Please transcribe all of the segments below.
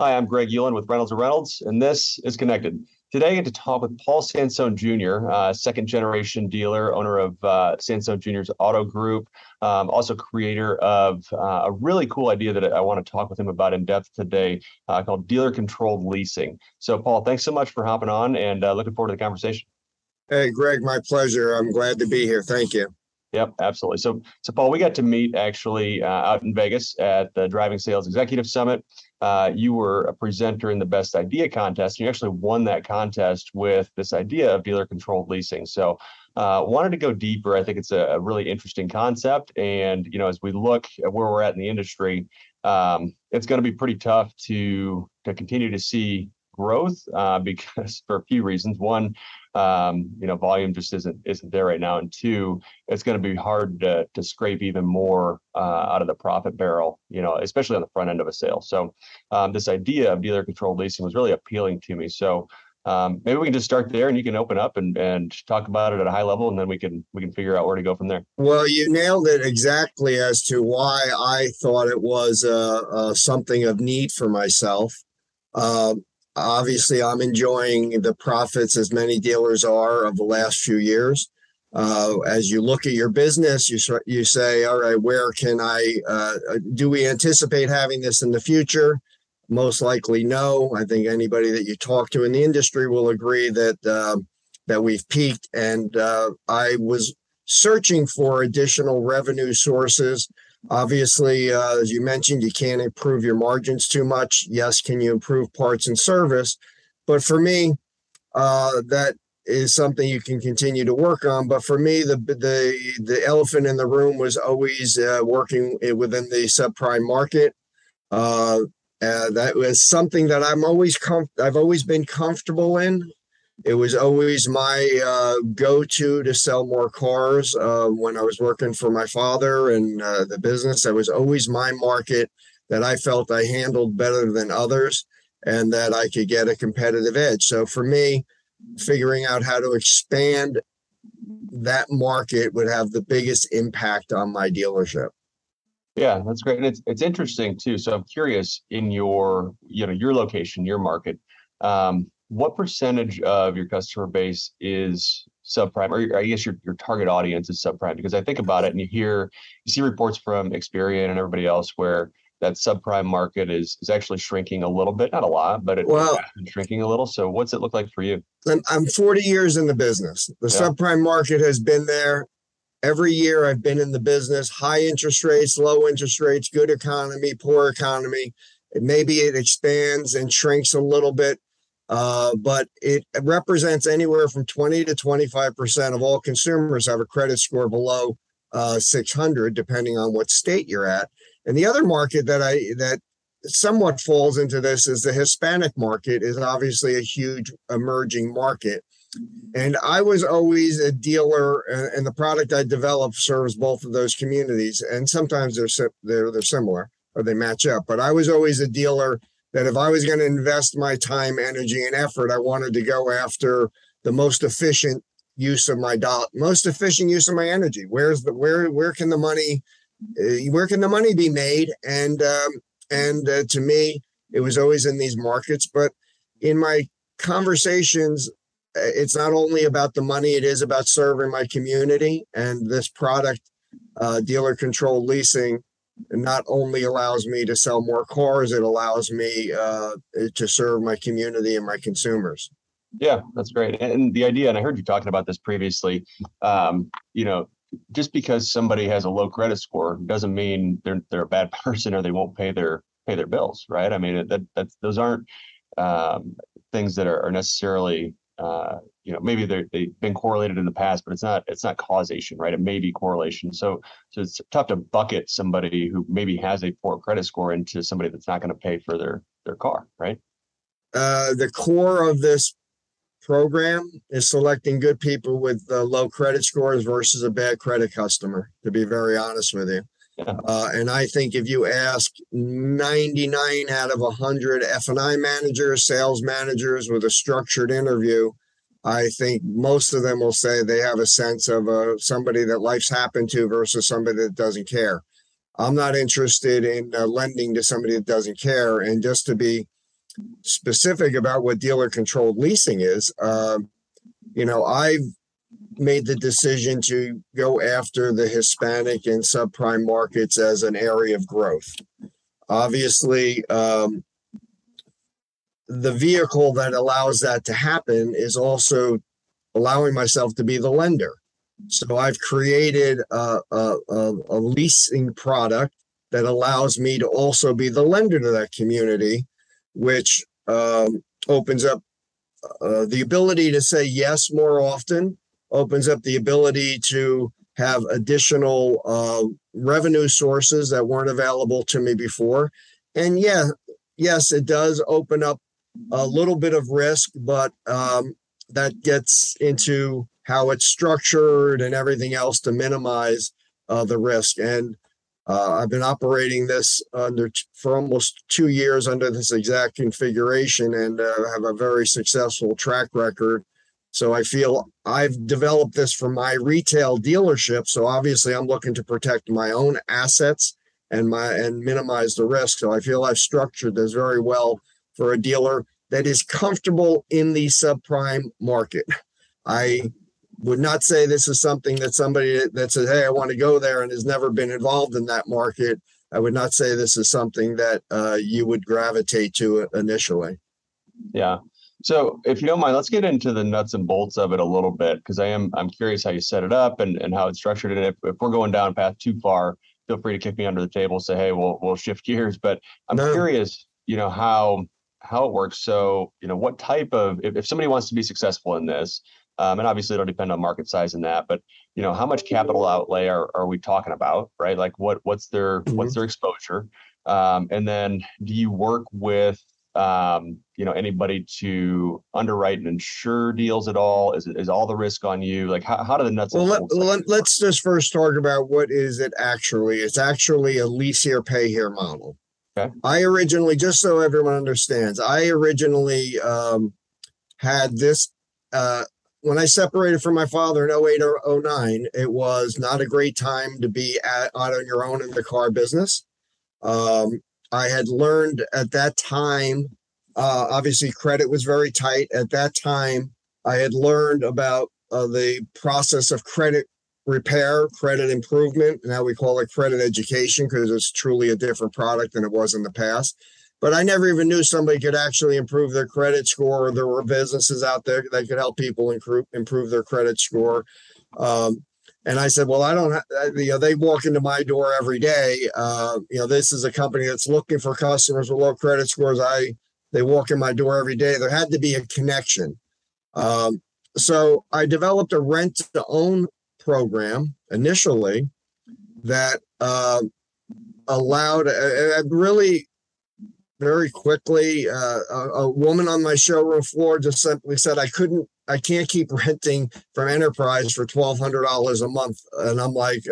Hi, I'm Greg Euland with Reynolds Reynolds, and this is Connected. Today, I get to talk with Paul Sansone Jr., uh, second generation dealer, owner of uh, Sansone Jr.'s Auto Group, um, also creator of uh, a really cool idea that I want to talk with him about in depth today uh, called dealer controlled leasing. So, Paul, thanks so much for hopping on and uh, looking forward to the conversation. Hey, Greg, my pleasure. I'm glad to be here. Thank you. Yep, absolutely. So, so Paul, we got to meet actually uh, out in Vegas at the Driving Sales Executive Summit. Uh, you were a presenter in the Best Idea contest, you actually won that contest with this idea of dealer-controlled leasing. So, uh, wanted to go deeper. I think it's a, a, really interesting concept, and you know, as we look at where we're at in the industry, um, it's going to be pretty tough to to continue to see growth uh, because for a few reasons. One, um, you know, volume just isn't isn't there right now, and two, it's going to be hard to to scrape even more uh, out of the profit barrel, you know, especially on the front end of a sale. So, um, this idea of dealer controlled leasing was really appealing to me. So. Um, maybe we can just start there, and you can open up and, and talk about it at a high level, and then we can we can figure out where to go from there. Well, you nailed it exactly as to why I thought it was uh, uh, something of need for myself. Um, Obviously, I'm enjoying the profits as many dealers are of the last few years. Uh, as you look at your business, you you say, all right, where can I? Uh, do we anticipate having this in the future? Most likely, no. I think anybody that you talk to in the industry will agree that uh, that we've peaked. And uh, I was searching for additional revenue sources Obviously, uh, as you mentioned, you can't improve your margins too much. Yes, can you improve parts and service? But for me, uh, that is something you can continue to work on. But for me, the the the elephant in the room was always uh, working within the subprime market. Uh, uh, that was something that I'm always com- I've always been comfortable in. It was always my uh, go-to to sell more cars uh, when I was working for my father and uh, the business. That was always my market that I felt I handled better than others, and that I could get a competitive edge. So for me, figuring out how to expand that market would have the biggest impact on my dealership. Yeah, that's great, and it's it's interesting too. So I'm curious in your you know your location, your market. Um, what percentage of your customer base is subprime or i guess your, your target audience is subprime? Because i think about it and you hear you see reports from experian and everybody else where that subprime market is is actually shrinking a little bit not a lot but it's well, shrinking a little. So what's it look like for you? I'm 40 years in the business. The yeah. subprime market has been there. Every year i've been in the business high interest rates low interest rates good economy poor economy. Maybe it expands and shrinks a little bit uh, but it represents anywhere from 20 to 25% of all consumers have a credit score below uh, 600, depending on what state you're at. And the other market that I that somewhat falls into this is the Hispanic market is obviously a huge emerging market. And I was always a dealer, and the product I developed serves both of those communities. And sometimes they're they're they're similar or they match up. But I was always a dealer that if I was going to invest my time, energy, and effort, I wanted to go after the most efficient use of my dollar, most efficient use of my energy. Where's the where where can the money uh, where can the money be made? And um, and uh, to me, it was always in these markets. But in my conversations, uh, it's not only about the money; it is about serving my community. And this product, uh, dealer controlled leasing, not only allows me to sell more cars, it allows me uh, to serve my community and my consumers. Yeah, that's great. And the idea, and I heard you talking about this previously, um, you know, just because somebody has a low credit score doesn't mean they're they're a bad person or they won't pay their pay their bills, right? I mean, that that those aren't um, things that are, are necessarily uh, you know maybe they they've been correlated in the past but it's not it's not causation right? It may be correlation. So so it's tough to bucket somebody who maybe has a poor credit score into somebody that's not going to pay for their their car right? Uh, the core of this program is selecting good people with uh, low credit scores versus a bad credit customer to be very honest with you. Uh, and I think if you ask 99 out of 100 F&I managers, sales managers with a structured interview, I think most of them will say they have a sense of uh, somebody that life's happened to versus somebody that doesn't care. I'm not interested in uh, lending to somebody that doesn't care. And just to be specific about what dealer controlled leasing is, um, you know, I've made the decision to go after the Hispanic and subprime markets as an area of growth. Obviously, um, the vehicle that allows that to happen is also allowing myself to be the lender. So I've created a, a, a, leasing product that allows me to also be the lender to that community, which um, opens up uh, the ability to say yes more often, opens up the ability to have additional uh, revenue sources that weren't available to me before. And yeah, yes, it does open up a little bit of risk, but um, that gets into how it's structured and everything else to minimize uh, the risk. And uh, I've been operating this under t- for almost two years under this exact configuration and uh, have a very successful track record. So I feel I've developed this for my retail dealership. So obviously I'm looking to protect my own assets and my and minimize the risk. So I feel I've structured this very well for a dealer that is comfortable in the subprime market. I would not say this is something that somebody that says, "Hey, I want to go there," and has never been involved in that market. I would not say this is something that uh, you would gravitate to initially. Yeah. So, if you don't mind, let's get into the nuts and bolts of it a little bit because I am I'm curious how you set it up and, and how it's structured. And if, if we're going down a path too far, feel free to kick me under the table. Say, hey, we'll we'll shift gears. But I'm no. curious, you know how how it works. So, you know, what type of if, if somebody wants to be successful in this, um, and obviously it'll depend on market size and that, but you know, how much capital outlay are, are we talking about, right? Like what what's their mm-hmm. what's their exposure? Um, and then do you work with um, you know anybody to underwrite and insure deals at all? Is is all the risk on you? Like how, how do the nuts? Well, let, let, let's just first talk about what is it actually. It's actually a lease here, pay here model. Okay. I originally, just so everyone understands, I originally um, had this uh, when I separated from my father in 08 or 09, it was not a great time to be at, out on your own in the car business. Um, I had learned at that time, uh, obviously, credit was very tight. At that time, I had learned about uh, the process of credit repair, credit improvement. Now we call it credit education because it's truly a different product than it was in the past but I never even knew somebody could actually improve their credit score. There were businesses out there that could help people improve improve their credit score. Um, and I said, well, I don't, you know, they walk into my door every day. Uh, you know, this is a company that's looking for customers with low credit scores. I, they walk in my door every day. There had to be a connection. Um, so I developed a rent to own program initially that uh, allowed, uh, really very quickly. Uh, a, a, woman on my showroom floor just simply said, I couldn't, I can't keep renting from Enterprise for $1,200 a month. And I'm like,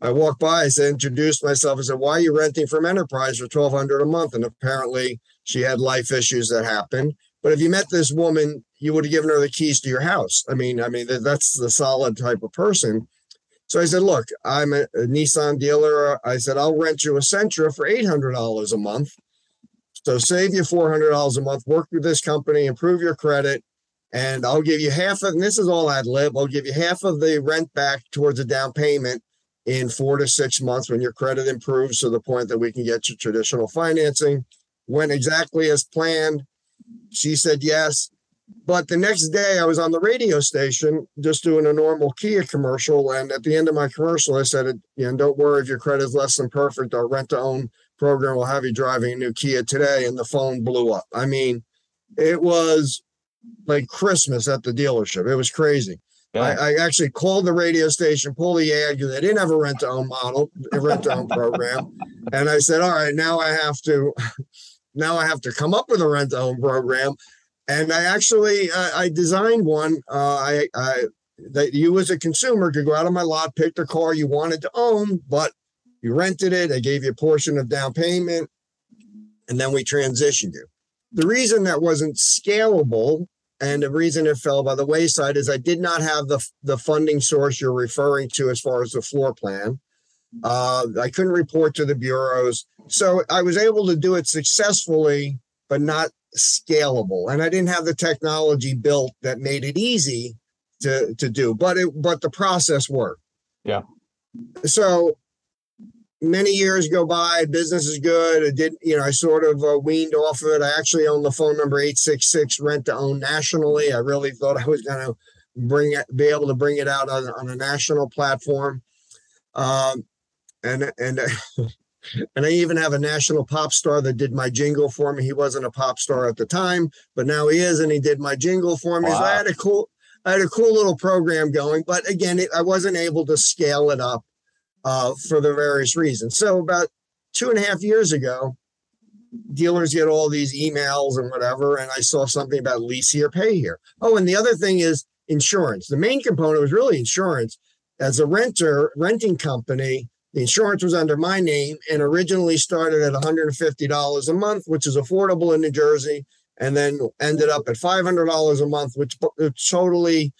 I walked by, I said, introduced myself. I said, why are you renting from Enterprise for 1200 a month? And apparently she had life issues that happened. But if you met this woman, you would have given her the keys to your house. I mean, I mean, that's the solid type of person. So I said, look, I'm a, a Nissan dealer. I said, I'll rent you a Sentra for $800 a month so save you $400 a month, work with this company, improve your credit, and I'll give you half of, and this is all ad lib, I'll give you half of the rent back towards a down payment in four to six months when your credit improves to the point that we can get you traditional financing. Went exactly as planned. She said yes. But the next day, I was on the radio station just doing a normal Kia commercial. And at the end of my commercial, I said, you know, don't worry if your credit is less than perfect. Our rent to own program will have you driving a new Kia today. And the phone blew up. I mean, it was like Christmas at the dealership. It was crazy. Yeah. I, I, actually called the radio station, pulled the ad because they didn't have a rent to own model, a rent to own program. And I said, all right, now I have to, now I have to come up with a rent to own program. And I actually, uh, I designed one. Uh, I, I, that you as a consumer could go out on my lot, pick the car you wanted to own, but you rented it, I gave you a portion of down payment, and then we transitioned you. The reason that wasn't scalable and the reason it fell by the wayside is I did not have the, the funding source you're referring to as far as the floor plan. Uh, I couldn't report to the bureaus. So I was able to do it successfully but not scalable. And I didn't have the technology built that made it easy to to do, but it but the process worked. Yeah. So many years go by, business is good. I did, you know, I sort of uh, weaned off of it. I actually own the phone number 866 rent to own nationally. I really thought I was going to bring it, be able to bring it out on, on a national platform. Um, and, and, and I even have a national pop star that did my jingle for me. He wasn't a pop star at the time, but now he is, and he did my jingle for me. So I had a cool, I had a cool little program going, but again, it, I wasn't able to scale it up uh, for the various reasons. So about two and a half years ago, dealers get all these emails and whatever, and I saw something about lease here, pay here. Oh, and the other thing is insurance. The main component was really insurance. As a renter, renting company, the insurance was under my name and originally started at $150 a month, which is affordable in New Jersey, and then ended up at $500 a month, which totally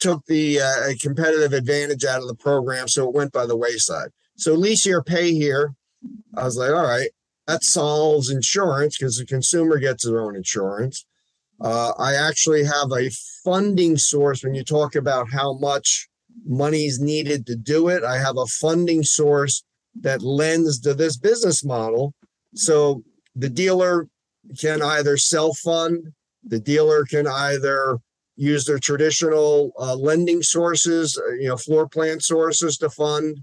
took the uh, competitive advantage out of the program, so it went by the wayside. So lease here pay here. I was like, all right, that solves insurance because the consumer gets their own insurance. Uh, I actually have a funding source when you talk about how much money is needed to do it. I have a funding source that lends to this business model. So the dealer can either self fund, the dealer can either use their traditional uh, lending sources, uh, you know, floor plan sources to fund,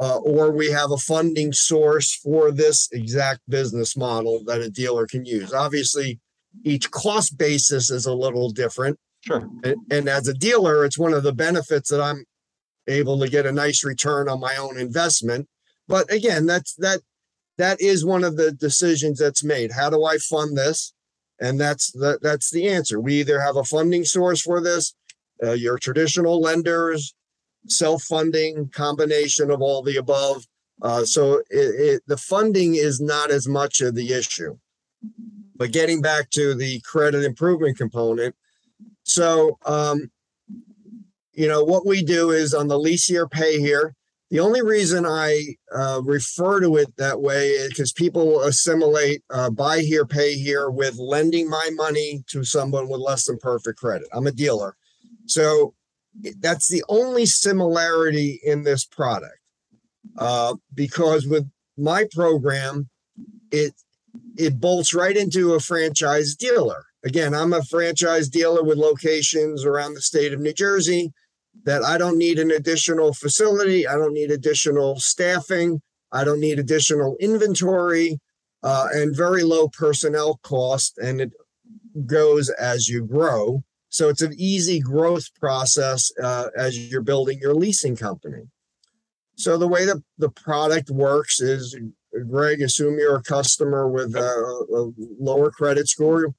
uh, or we have a funding source for this exact business model that a dealer can use. Obviously, each cost basis is a little different. Sure. And, and as a dealer, it's one of the benefits that I'm able to get a nice return on my own investment. But again, that's that that is one of the decisions that's made. How do I fund this? And that's the, that's the answer. We either have a funding source for this, uh, your traditional lenders, self-funding, combination of all the above. Uh, so it, it, the funding is not as much of the issue. But getting back to the credit improvement component, so um, you know what we do is on the lease here pay here. The only reason I uh, refer to it that way is because people assimilate uh, buy here, pay here with lending my money to someone with less than perfect credit. I'm a dealer. So that's the only similarity in this product. Uh, because with my program, it it bolts right into a franchise dealer. Again, I'm a franchise dealer with locations around the state of New Jersey that I don't need an additional facility. I don't need additional staffing. I don't need additional inventory uh, and very low personnel cost. And it goes as you grow. So it's an easy growth process uh, as you're building your leasing company. So the way that the product works is, Greg, assume you're a customer with a, a lower credit score.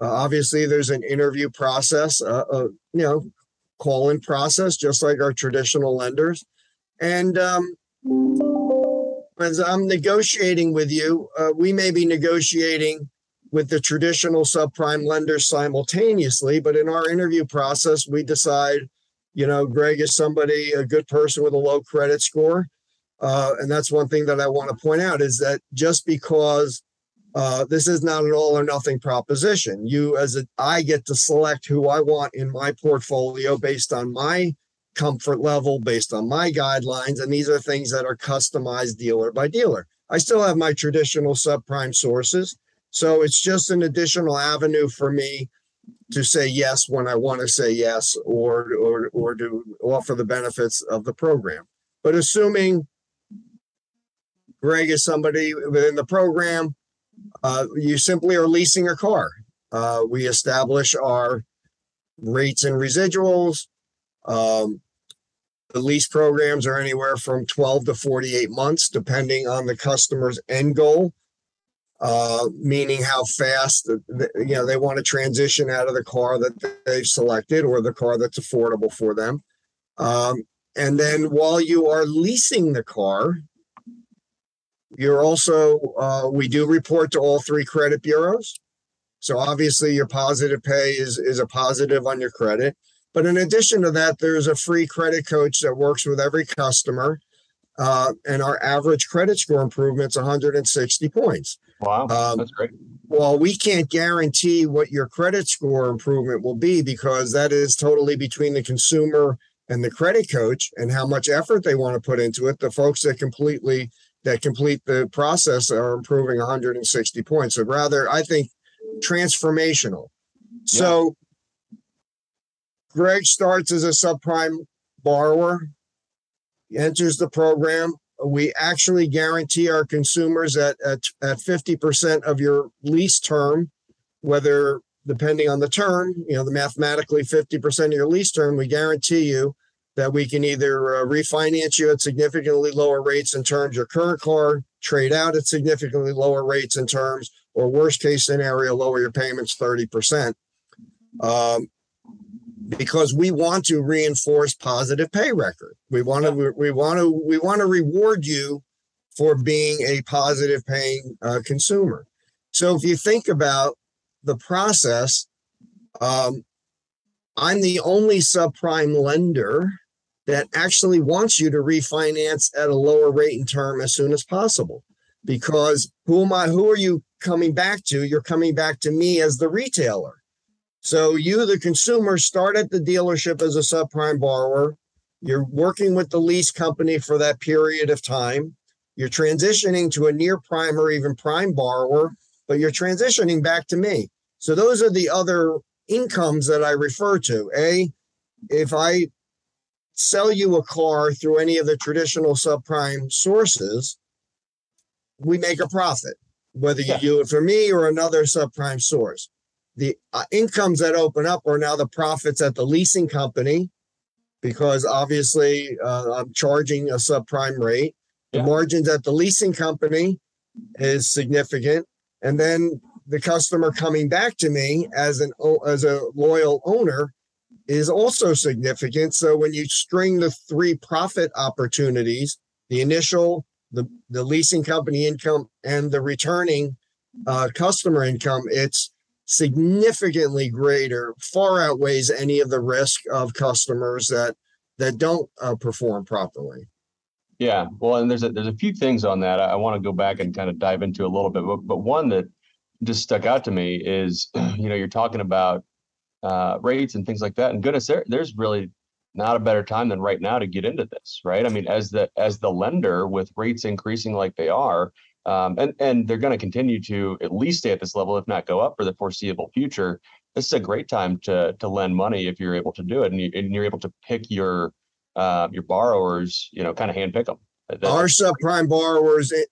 Uh, obviously, there's an interview process, uh, uh, you know, call-in process, just like our traditional lenders. And um, as I'm negotiating with you, uh, we may be negotiating with the traditional subprime lenders simultaneously, but in our interview process, we decide, you know, Greg is somebody, a good person with a low credit score. Uh, and that's one thing that I want to point out is that just because uh, this is not an all or nothing proposition. You, as a, I get to select who I want in my portfolio based on my comfort level, based on my guidelines, and these are things that are customized dealer by dealer. I still have my traditional subprime sources, so it's just an additional avenue for me to say yes when I want to say yes, or or or to offer the benefits of the program. But assuming Greg is somebody within the program uh, you simply are leasing a car. Uh, we establish our rates and residuals. Um, the lease programs are anywhere from 12 to 48 months, depending on the customer's end goal, uh, meaning how fast you know they want to transition out of the car that they've selected or the car that's affordable for them. Um, and then while you are leasing the car, you're also, uh, we do report to all three credit bureaus. So obviously your positive pay is, is a positive on your credit. But in addition to that, there's a free credit coach that works with every customer. Uh, and our average credit score improvement's 160 points. Wow, Um, that's great. well, we can't guarantee what your credit score improvement will be because that is totally between the consumer and the credit coach and how much effort they want to put into it. The folks that completely that complete the process are improving 160 points. So rather, I think transformational. So Greg starts as a subprime borrower, enters the program. We actually guarantee our consumers at at, at 50% of your lease term, whether depending on the term, you know, the mathematically 50% of your lease term, we guarantee you that we can either uh, refinance you at significantly lower rates in terms your current car, trade out at significantly lower rates in terms, or worst case scenario, lower your payments 30%. Um, because we want to reinforce positive pay record. We want to we want to we want to reward you for being a positive paying uh, consumer. So if you think about the process, um, I'm the only subprime lender that actually wants you to refinance at a lower rate and term as soon as possible. Because who am I? Who are you coming back to? You're coming back to me as the retailer. So you, the consumer, start at the dealership as a subprime borrower. You're working with the lease company for that period of time. You're transitioning to a near prime or even prime borrower, but you're transitioning back to me. So those are the other incomes that I refer to. A, if I sell you a car through any of the traditional subprime sources, we make a profit, whether you Yeah. do it for me or another subprime source. The uh, incomes that open up are now the profits at the leasing company, because obviously uh, I'm charging a subprime rate. The Yeah. margins at the leasing company is significant, and then the customer coming back to me as an as a loyal owner is also significant. So when you string the three profit opportunities, the initial, the the leasing company income, and the returning uh, customer income, it's significantly greater, far outweighs any of the risk of customers that that don't uh, perform properly. Yeah, well, and there's a there's a few things on that I, I want to go back and kind of dive into a little bit, but but one that just stuck out to me is, you know, you're talking about uh, rates and things like that, and goodness, there there's really not a better time than right now to get into this, right? I mean, as the as the lender with rates increasing like they are, um, and and they're going to continue to at least stay at this level, if not go up for the foreseeable future. This is a great time to to lend money if you're able to do it, and, you, and you're able to pick your uh, your borrowers, you know, kind of handpick them. Our subprime borrowers eh,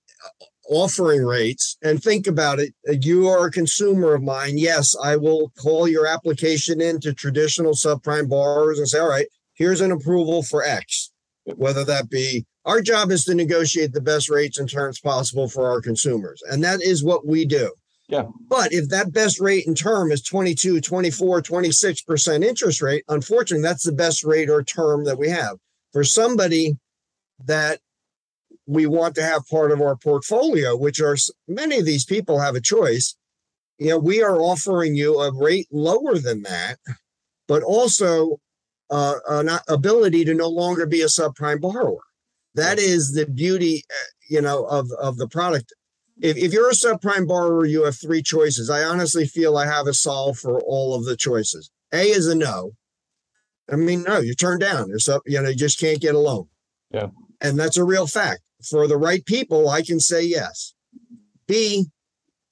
offering rates, and think about it. uh, You are a consumer of mine. Yes, I will call your application in to traditional subprime borrowers and say, all right, here's an approval for X. Whether that be our job is to negotiate the best rates and terms possible for our consumers. And that is what we do. Yeah. But if that best rate and term is 22, 24, 26% interest rate, unfortunately, that's the best rate or term that we have. For somebody that we want to have part of our portfolio, which are many of these people have a choice. You know, we are offering you a rate lower than that, but also uh, an ability to no longer be a subprime borrower. That is the beauty, uh, you know, of of the product. If, if you're a subprime borrower, you have three choices. I honestly feel I have a solve for all of the choices. A is a no. I mean, no, you're turned down. There's up, you know, you just can't get a loan. Yeah. And that's a real fact. For the right people, I can say yes. B,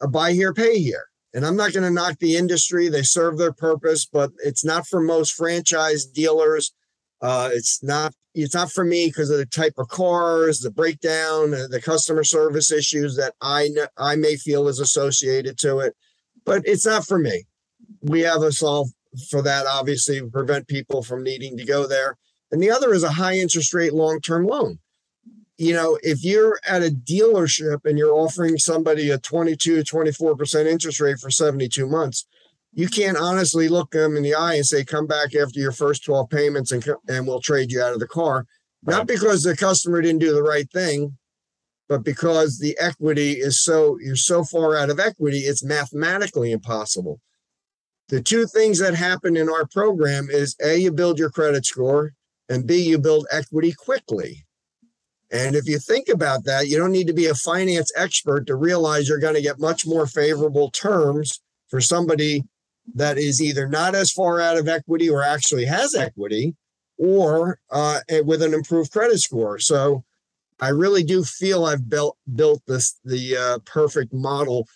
a buy here, pay here. And I'm not going to knock the industry. They serve their purpose, but it's not for most franchise dealers. Uh, it's not it's not for me because of the type of cars, the breakdown, uh, the customer service issues that I I may feel is associated to it. But it's not for me. We have a solve for that, obviously, prevent people from needing to go there. And the other is a high interest rate long term loan. You know, if you're at a dealership and you're offering somebody a 22, 24% interest rate for 72 months, you can't honestly look them in the eye and say, come back after your first 12 payments and, and we'll trade you out of the car. Not because the customer didn't do the right thing, but because the equity is so, you're so far out of equity, it's mathematically impossible. The two things that happen in our program is A, you build your credit score, and B, you build equity quickly. And if you think about that, you don't need to be a finance expert to realize you're going to get much more favorable terms for somebody that is either not as far out of equity or actually has equity or uh, with an improved credit score. So I really do feel I've built built this the uh, perfect model.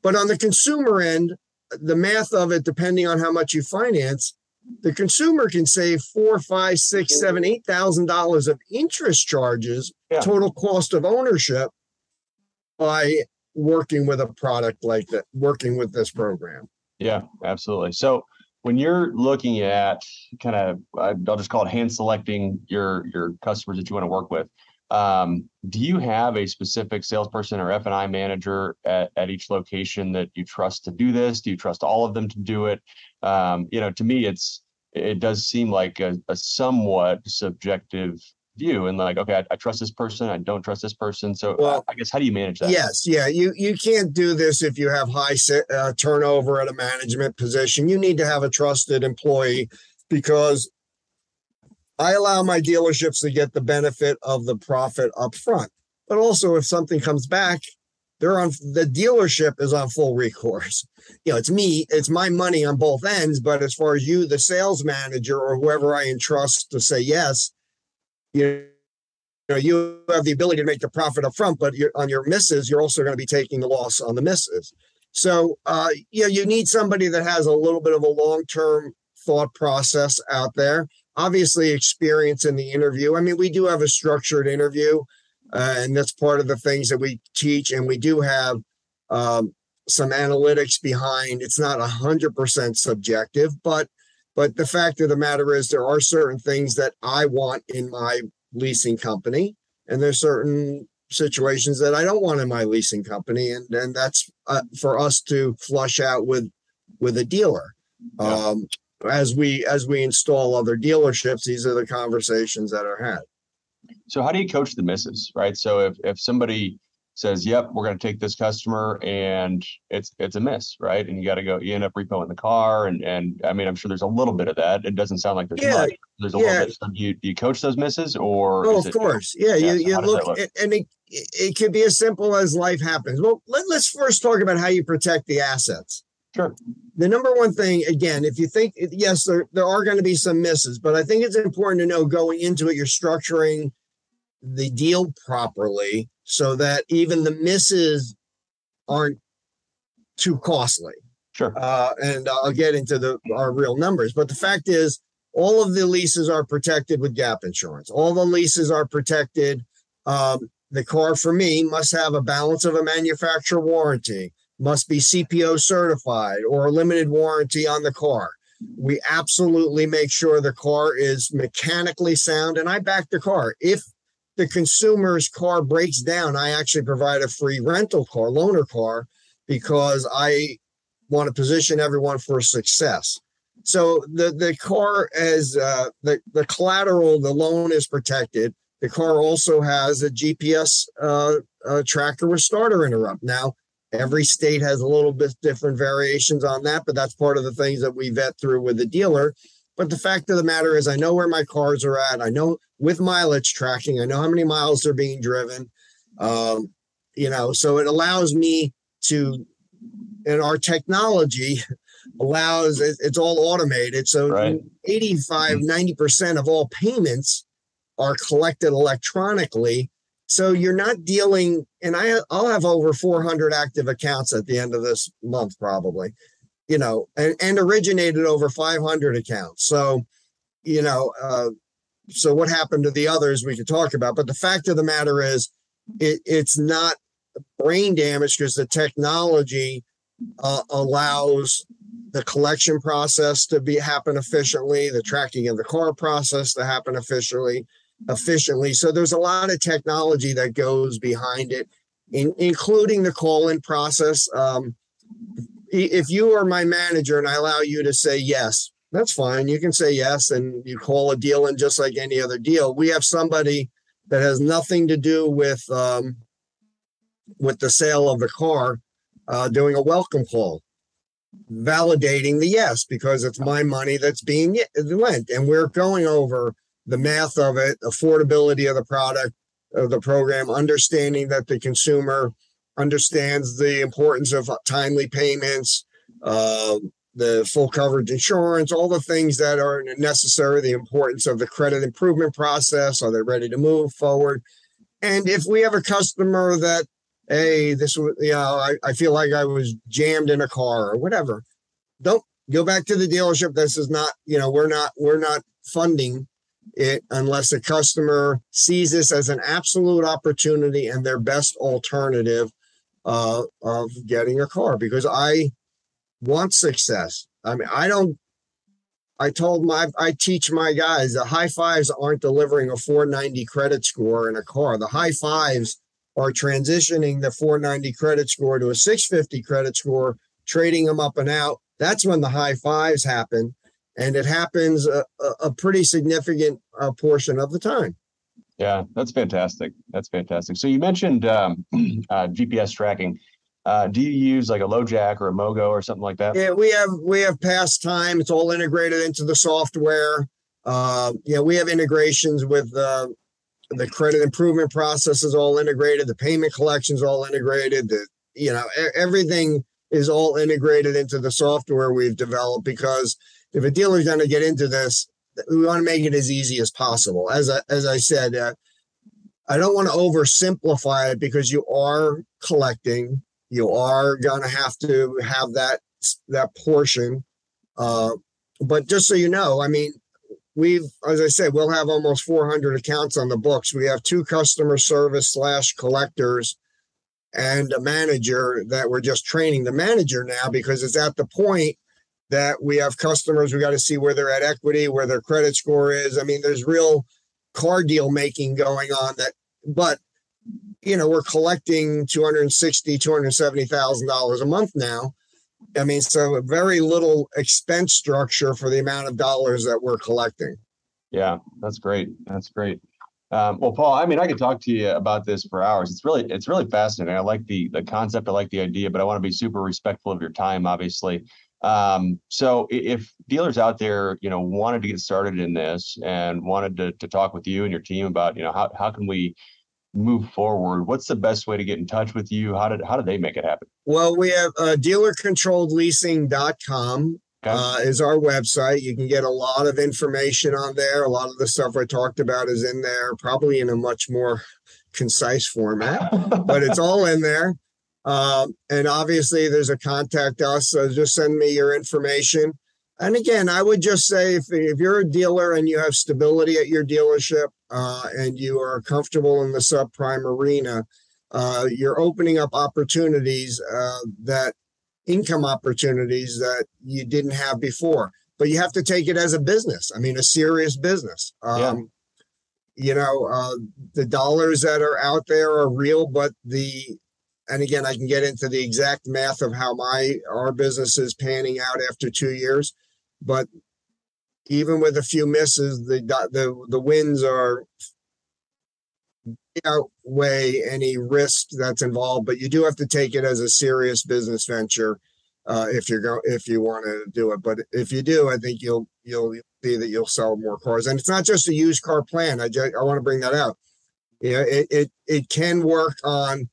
But on the consumer end, the math of it, depending on how much you finance, the consumer can save four, five, six, seven, eight thousand dollars of interest charges, yeah. total cost of ownership by working with a product like that, working with this program. Yeah, absolutely. So when you're looking at kind of, I'll just call it hand selecting your your customers that you want to work with. Um, do you have a specific salesperson or F and I manager at, at each location that you trust to do this? Do you trust all of them to do it? Um, you know, to me, it's it does seem like a, a somewhat subjective view and like okay I, I, trust this person i don't trust this person so well, I, I, guess how do you manage that yes yeah you you can't do this if you have high uh, turnover at a management position you need to have a trusted employee because i allow my dealerships to get the benefit of the profit up front but also if something comes back they're on the dealership is on full recourse you know it's me it's my money on both ends but as far as you the sales manager or whoever i entrust to say yes you know, you have the ability to make the profit up front, but on your misses, you're also going to be taking the loss on the misses. So, uh, you know, you need somebody that has a little bit of a long term thought process out there. Obviously, experience in the interview. I mean, we do have a structured interview, uh, and that's part of the things that we teach. And we do have um, some analytics behind. It's not a hundred percent subjective, but but the fact of the matter is, there are certain things that I want in my leasing company, and there's certain situations that I don't want in my leasing company, and and that's uh, for us to flush out with with a dealer. Yeah. Um, as we as we install other dealerships, these are the conversations that are had. So how do you coach the misses, right? So if if somebody says, "Yep, we're going to take this customer," and it's it's a miss, right? And you got to go. You end up repoing the car, and and I mean, I'm sure there's a little bit of that. It doesn't sound like there's yeah, much. There's a yeah. little bit. So do you do you coach those misses, or? Oh, of it, course, yeah. yeah you you look, look, and it it could be as simple as life happens. Well, let, let's first talk about how you protect the assets. Sure. The number one thing, again, if you think yes, there there are going to be some misses, but I think it's important to know going into it, you're structuring the deal properly so that even the misses aren't too costly. Sure. Uh, and I'll get into the our real numbers, but the fact is, all of the leases are protected with gap insurance. All the leases are protected. Um, the car for me must have a balance of a manufacturer warranty, must be CPO certified or a limited warranty on the car. We absolutely make sure the car is mechanically sound, and I back the car. If the consumer's car breaks down, I actually provide a free rental car, loaner car, because I want to position everyone for success. So the the car has uh, the the collateral, the loan is protected. The car also has a GPS uh, uh, tracker with starter interrupt. Now, every state has a little bit different variations on that, but that's part of the things that we vet through with the dealer. But the fact of the matter is, I know where my cars are at. I know with mileage tracking, I know how many miles they're being driven. Um, you know, so it allows me to, and our technology allows it's all automated. So right. 85, 90% of all payments are collected electronically. So you're not dealing, and I, I'll have over 400 active accounts at the end of this month, probably you know, and, and originated over 500 accounts. So, you know, uh, so what happened to the others we could talk about. But the fact of the matter is, it, it's not brain damage because the technology uh, allows the collection process to be happen efficiently, the tracking of the car process to happen efficiently, efficiently. So there's a lot of technology that goes behind it, in, including the call-in process. Um, if you are my manager and I allow you to say yes, that's fine. You can say yes and you call a deal in just like any other deal. We have somebody that has nothing to do with um, with the sale of the car uh, doing a welcome call, validating the yes because it's my money that's being lent, and we're going over the math of it, affordability of the product, of the program, understanding that the consumer understands the importance of timely payments, uh, the full coverage insurance, all the things that are necessary, the importance of the credit improvement process. Are they ready to move forward? And if we have a customer that, hey, this was, you know, I, I feel like I was jammed in a car or whatever, don't go back to the dealership. This is not, you know, we're not, we're not funding it unless the customer sees this as an absolute opportunity and their best alternative uh, of getting a car because I want success. I mean, I don't. I told my I teach my guys the high fives aren't delivering a 490 credit score in a car. The high fives are transitioning the 490 credit score to a 650 credit score, trading them up and out. That's when the high fives happen, and it happens a, a pretty significant uh, portion of the time. Yeah, that's fantastic. That's fantastic. So you mentioned um, uh, GPS tracking. Uh, do you use like a LoJack or a Mogo or something like that? Yeah, we have we have PassTime. It's all integrated into the software. Uh, yeah, we have integrations with uh, the credit improvement process is all integrated. The payment collection is all integrated. The you know everything is all integrated into the software we've developed because if a dealer's going to get into this, we want to make it as easy as possible. As I, as I said, uh, I don't want to oversimplify it because you are collecting, you are going to have to have that that portion. Uh, but just so you know, I mean, we've, as I said, we'll have almost 400 accounts on the books. We have two customer service slash collectors and a manager that we're just training the manager now because it's at the point that we have customers. We got to see where they're at equity, where their credit score is. I mean, there's real car deal making going on that, but you know, we're collecting 260, 270,000 dollars a month now. I mean, so very little expense structure for the amount of dollars that we're collecting. Yeah, that's great. That's great. Um, well, Paul, I mean, I could talk to you about this for hours. It's really, it's really fascinating. I like the the concept. I like the idea, but I want to be super respectful of your time, obviously. Um, so if dealers out there, you know, wanted to get started in this and wanted to, to talk with you and your team about, you know, how, how can we move forward? What's the best way to get in touch with you? How did, how did they make it happen? Well, we have uh, dealercontrolledleasing.com okay. uh, is our website. You can get a lot of information on there. A lot of the stuff I talked about is in there, probably in a much more concise format, but it's all in there. Um, and obviously, there's a contact us. So just send me your information. And again, I would just say if, if you're a dealer and you have stability at your dealership uh, and you are comfortable in the subprime arena, uh, you're opening up opportunities uh, that income opportunities that you didn't have before. But you have to take it as a business. I mean, a serious business. Um, yeah. You know, uh, the dollars that are out there are real, but the and again, I can get into the exact math of how my our business is panning out after two years, but even with a few misses, the the the wins are outweigh any risk that's involved. But you do have to take it as a serious business venture uh, if you're going if you want to do it. But if you do, I think you'll you'll see that you'll sell more cars. And it's not just a used car plan. I just, I want to bring that out. Yeah, it, it it can work on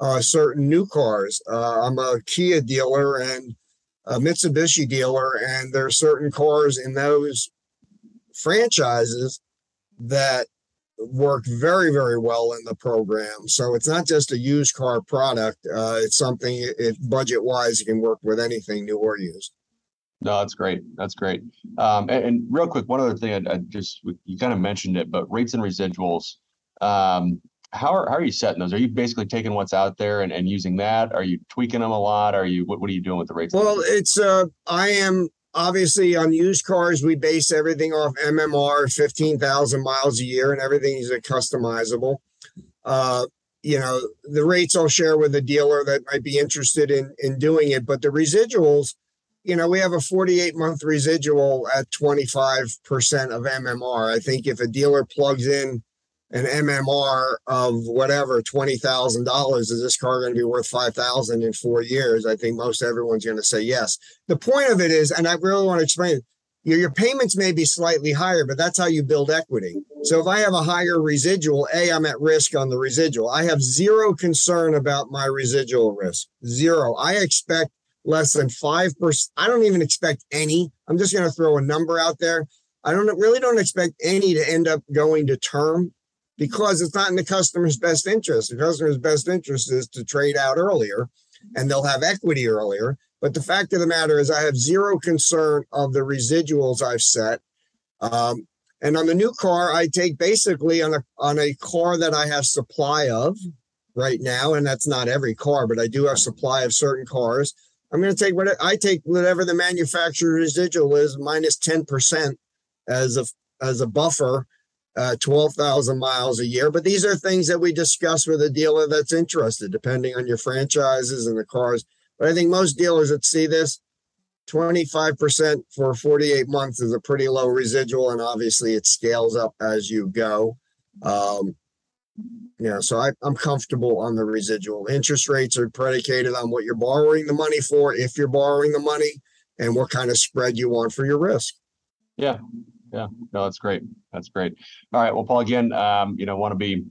uh, certain new cars. Uh, I'm a Kia dealer and a Mitsubishi dealer, and there are certain cars in those franchises that work very, very well in the program. So it's not just a used car product. Uh, it's something, if budget wise, you can work with anything new or used. No, that's great. That's great. Um, and, and, real quick, one other thing I, I, just you kind of mentioned it, but rates and residuals. Um, how are, how are you setting those? Are you basically taking what's out there and, and using that? Are you tweaking them a lot? Are you what, what are you doing with the rates? Well, it's uh I am obviously on used cars we base everything off MMR 15,000 miles a year and everything is customizable. Uh you know, the rates I'll share with a dealer that might be interested in in doing it, but the residuals you know, we have a 48 month residual at 25% of MMR. I think if a dealer plugs in an MMR of whatever twenty thousand dollars is this car going to be worth five thousand in four years? I think most everyone's going to say yes. The point of it is, and I really want to explain it. your, your payments may be slightly higher, but that's how you build equity. So if I have a higher residual, A, I'm at risk on the residual. I have zero concern about my residual risk. Zero. I expect less than 5%. I don't even expect any. I'm just going to throw a number out there. I don't really don't expect any to end up going to term because it's not in the customer's best interest. The customer's best interest is to trade out earlier and they'll have equity earlier. But the fact of the matter is, I have zero concern of the residuals I've set. Um, and on the new car, I take basically on a on a car that I have supply of right now, and that's not every car, but I do have supply of certain cars. I'm going to take what I take whatever the manufacturer residual is minus ten percent as a as a buffer, uh, twelve thousand miles a year. But these are things that we discuss with a dealer that's interested, depending on your franchises and the cars but I think most dealers that see this, 25% for 48 months is a pretty low residual. And obviously it scales up as you go. Um, yeah, so I, I'm comfortable on the residual. Interest rates are predicated on what you're borrowing the money for, if you're borrowing the money, and what kind of spread you want for your risk. Yeah, yeah, no, that's great. That's great. All right, well, Paul, again, um, you know, want to be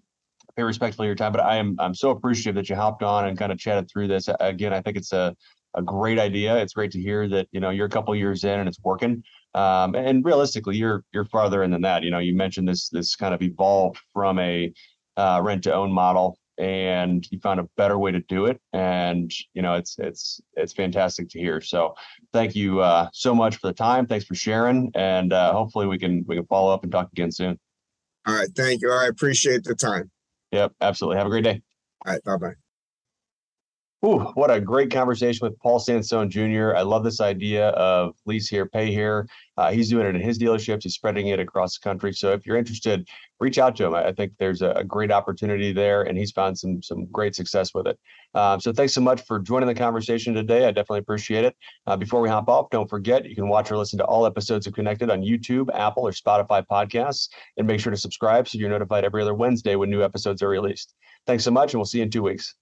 very respectful of your time, but I am I'm so appreciative that you hopped on and kind of chatted through this. Again, I think it's a a great idea. It's great to hear that you know you're a couple years in and it's working. Um, and realistically, you're you're farther in than that. You know, you mentioned this this kind of evolved from a uh, rent to own model, and you found a better way to do it. And you know, it's it's it's fantastic to hear. So, thank you uh, so much for the time. Thanks for sharing, and uh, hopefully we can we can follow up and talk again soon. All right, thank you. I appreciate the time. Yep, absolutely. Have a great day. All right, bye bye. Ooh, what a great conversation with Paul Sansone Jr. I love this idea of lease here, pay here. Uh, he's doing it in his dealerships. He's spreading it across the country. So if you're interested, reach out to him. I think there's a, great opportunity there, and he's found some some great success with it. Um, so thanks so much for joining the conversation today. I definitely appreciate it. Uh, before we hop off, don't forget you can watch or listen to all episodes of Connected on YouTube, Apple, or Spotify podcasts, and make sure to subscribe so you're notified every other Wednesday when new episodes are released. Thanks so much, and we'll see you in two weeks.